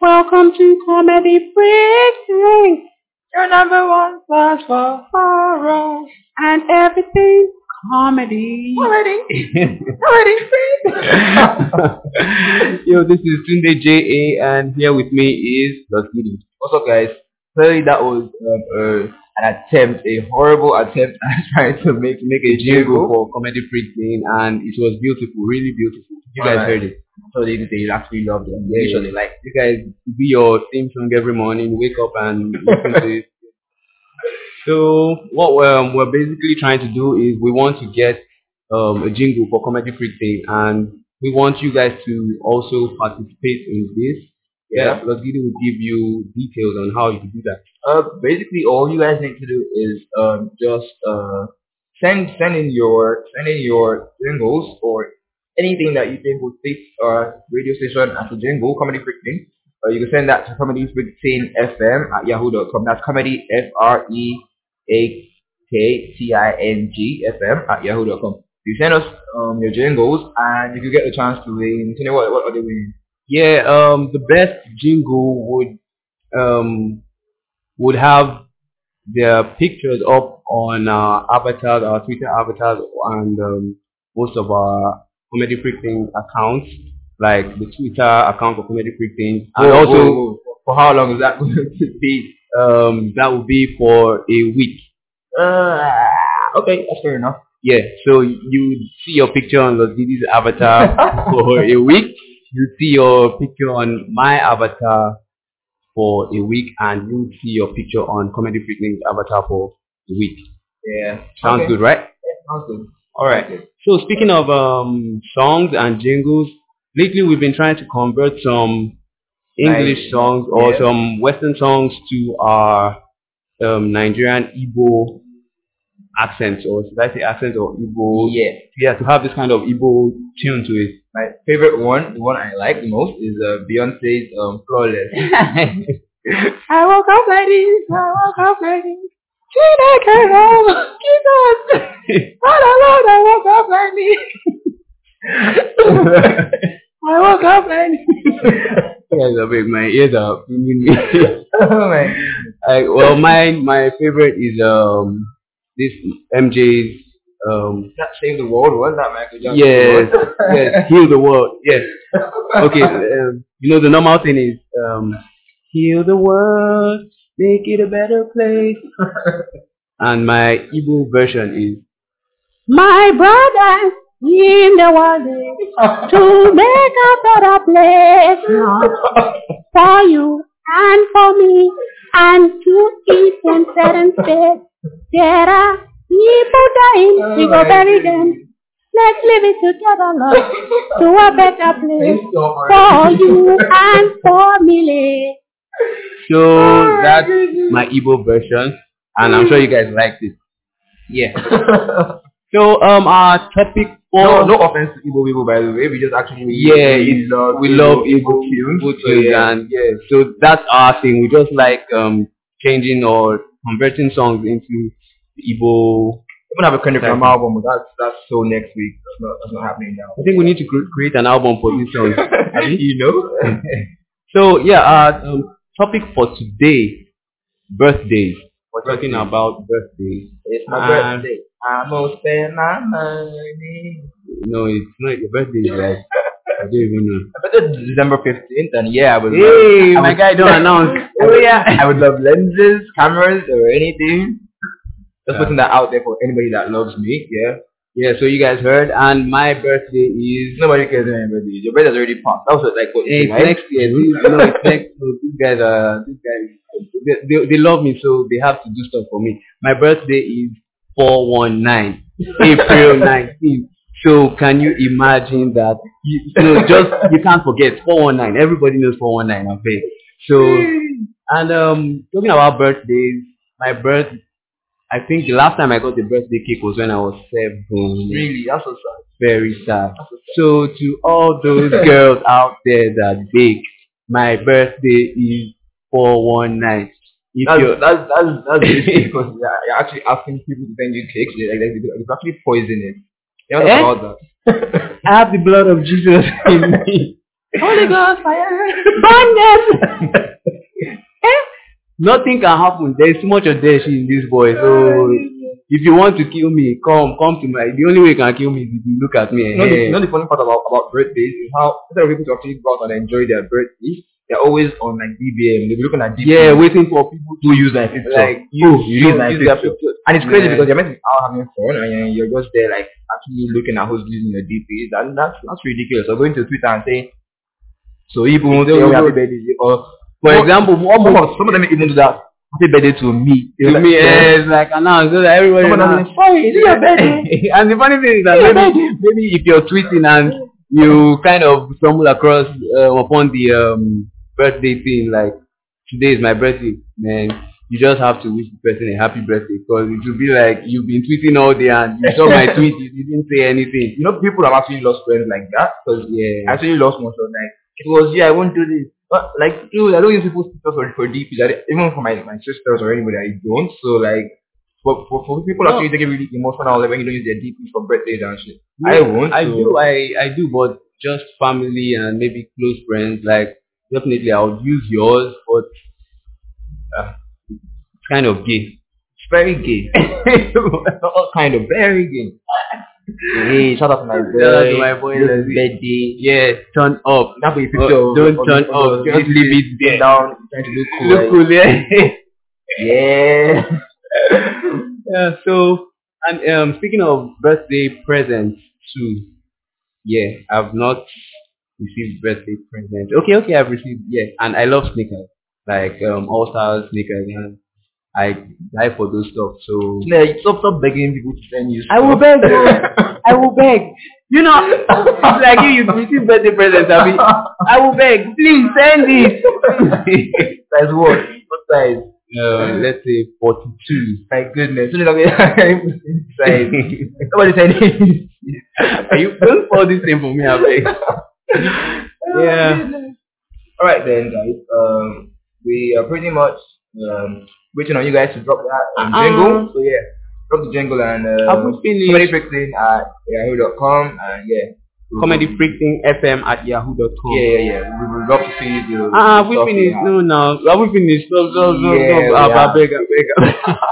Welcome to Comedy Freaking, Your number one class for horror. and everything comedy. Comedy. Already free. Yo, this is Tunde J.A. and here with me is Los Giddy. What's up, guys? Clearly, that was um, uh, an attempt, a horrible attempt at trying to make make a Jingle jingle. for Comedy Freaking and it was beautiful, really beautiful. You guys Alright. heard it. So they they actually love it. Yeah, yeah. actually like. You guys be your theme song every morning, wake up and listen to it. So what um, we're basically trying to do is we want to get um, a jingle for Comedy Freaking and we want you guys to also participate in this. Yeah. Los Giddy will give you details on how you can do that. Uh, basically, all you guys need to do is um just uh send send in your send in your jingles or anything that you think would fit our radio station as a jingle, comedy freaking. Uh, you can send that to comedy freaking fm at yahoo.com. That's comedy f r e a k t i n g f m at yahoo.com. You send us um your jingles and you can get the chance to win. You know what? What are they winning? Yeah, um, the best jingle would um, would have their pictures up on our avatars, our Twitter avatars, and um, most of our Comedy Freaking accounts, like the Twitter account for Comedy Freaking, and Whoa, also whoa, whoa. for how long is that going to be? um, that will be for a week. Uh, okay, that's fair enough. Yeah, so you see your picture on the Giddy's avatar for a week. You see your picture on my avatar for a week, and you see your picture on Comedy Freaking's avatar for a week. Yeah. Sounds Okay. good, right? Yeah, sounds good. All right. So speaking of um, songs and jingles, lately we've been trying to convert some English Nice. songs or Yeah. some Western songs to our um, Nigerian Igbo accents, or should I say accents or Igbo? Yeah. Yeah, to have this kind of Igbo tune to it. My favorite one, the one I like the most, is uh, Beyonce's um, Flawless. I woke up like this, I woke up like this. Jesus. Father Lord, I woke up like this. I woke up like this. Yes, a bit, my ears are ringing me. oh my. Well, mine, my favorite is um this MJ's um That Save the World one, that Michael Jackson yes one. yes heal the world yes okay um, you know the normal thing is um heal the world make it a better place and my Igbo version is My brother in the world to make a better place for you and for me and to eat and set and space. There are people dying, we go bury them. Let's live it together, Lord, to a better place so for you and for me. so that's my Igbo version and I'm sure you guys liked it yeah so um our topic for no, no offense to Igbo people, by the way. We just actually Yeah, we love we love Igbo tunes. Igbo So, yeah. and yeah, so that's our thing. We just like um changing or converting songs into Igbo. We're gonna have a Kendrick Lamar album, but that's that's so next week. That's not that's not happening now. I think we need to cre- create an album for these songs. you know? so yeah, our um, topic for today, birthdays. We're talking about birthdays. it's my Uh, birthday. I'm gonna spend my money. No, it's not your birthday, right? I don't even know. But it's December 15th, and yeah, I would Hey, love, I my would- guy don't announce. Oh yeah, I would love lenses, cameras, or anything. Just Yeah. putting that out there for anybody that loves me. Yeah, Yeah, so you guys heard, and my birthday is nobody cares about your birthday. Your birthday's already passed. That was like what Hey, you it's said, next year. These, you know, it's next. So these guys are these guys. They, they, they love me, so they have to do stuff for me. My birthday is four one nine, April nineteenth. So can you imagine that? You, you know, just you can't forget four one nine. Everybody knows four one nine. Okay. So and um, talking about birthdays, my birth. I think the last time I got a birthday cake was when I was seven. Really, that's so sad. Very sad. So to all those girls out there that bake, my birthday is 419. If That's, you're, that's, that's, that's because you're, actually asking people to send you cakes. Like, they, they actually poison it. You know Eh? about that. I have the blood of Jesus in me. Holy Ghost fire. Burn them. eh? Nothing can happen. There's too much of death in this boy. So if you want to kill me, come, come to my. The only way you can kill me is if you look at me. You know, the, eh, you know the funny part about, about birthdays is how instead of people to actually go out and enjoy their birthdays, they're always on like BBM. They'll be looking at BBM. yeah, waiting for people to use my picture. like you, you use use their picture. And it's crazy Yeah. because you're meant to be out having fun and you're, just there like actually looking at who's using your DPs. And that's that's ridiculous. Or going to Twitter and saying, so people won't say, oh, happy birthday. Or For Well, example, one some of, some of them even do that. Happy birthday to me. to me, eh, it's like announce so that everybody. Some of them knows. say, sorry, is your birthday? and the funny thing is that maybe, maybe if you're tweeting and you kind of stumble across uh, upon the um, birthday thing, like today is my birthday, man, you just have to wish the person a happy birthday because it will be like you've been tweeting all day and you saw my tweet, you didn't say anything. You know, people have actually lost friends like that because I Yeah. actually lost most of like, it was, yeah, I won't do this. But like, dude, I don't use people's pictures for, for DPs. I, even for my, my sisters or anybody, I don't. So like, for, for, for people No. actually take it really emotional when you don't use their DPs for birthdays and shit. I won't. I so- do, I, I do, but just family and maybe close friends, like definitely I would use yours, but uh, it's kind of gay. It's very gay. All kind of very gay. Hey, shout out to my boy. Shout out to my boy, birthday. Yeah, turn up. Be picture Oh, don't of- turn of- up, of- just leave it there. down, to look cool. Look cool, yeah. Yeah. yeah, so, and um, speaking of birthday presents too, yeah, I've not received birthday present. Okay, okay, I've received, yeah, and I love sneakers, like um, All Stars sneakers, and I die for those stuff. So Yeah, stop, stop begging people to send you. I will beg. I will beg. You know, it's like you, you receive birthday presents, I mean, I will beg. Please send it. Size what? What size? uh, let's say 42. My goodness. Soon as I get size. Nobody said it. Are you don't spoil this thing for me, I beg. Yeah. All right then, guys. Um, we are pretty much um waiting on you guys to drop that um, Uh-uh. jingle. So yeah, drop the jingle and finished? comedy fixing at yahoo.com and yeah. Comedy freaking FM at yahoo.com. Yeah, yeah, yeah. We would love to see you. Ah, uh, we finished. No, no. Have we finished? No, no, no, Yeah, stop. we Ah. I beg, I beg.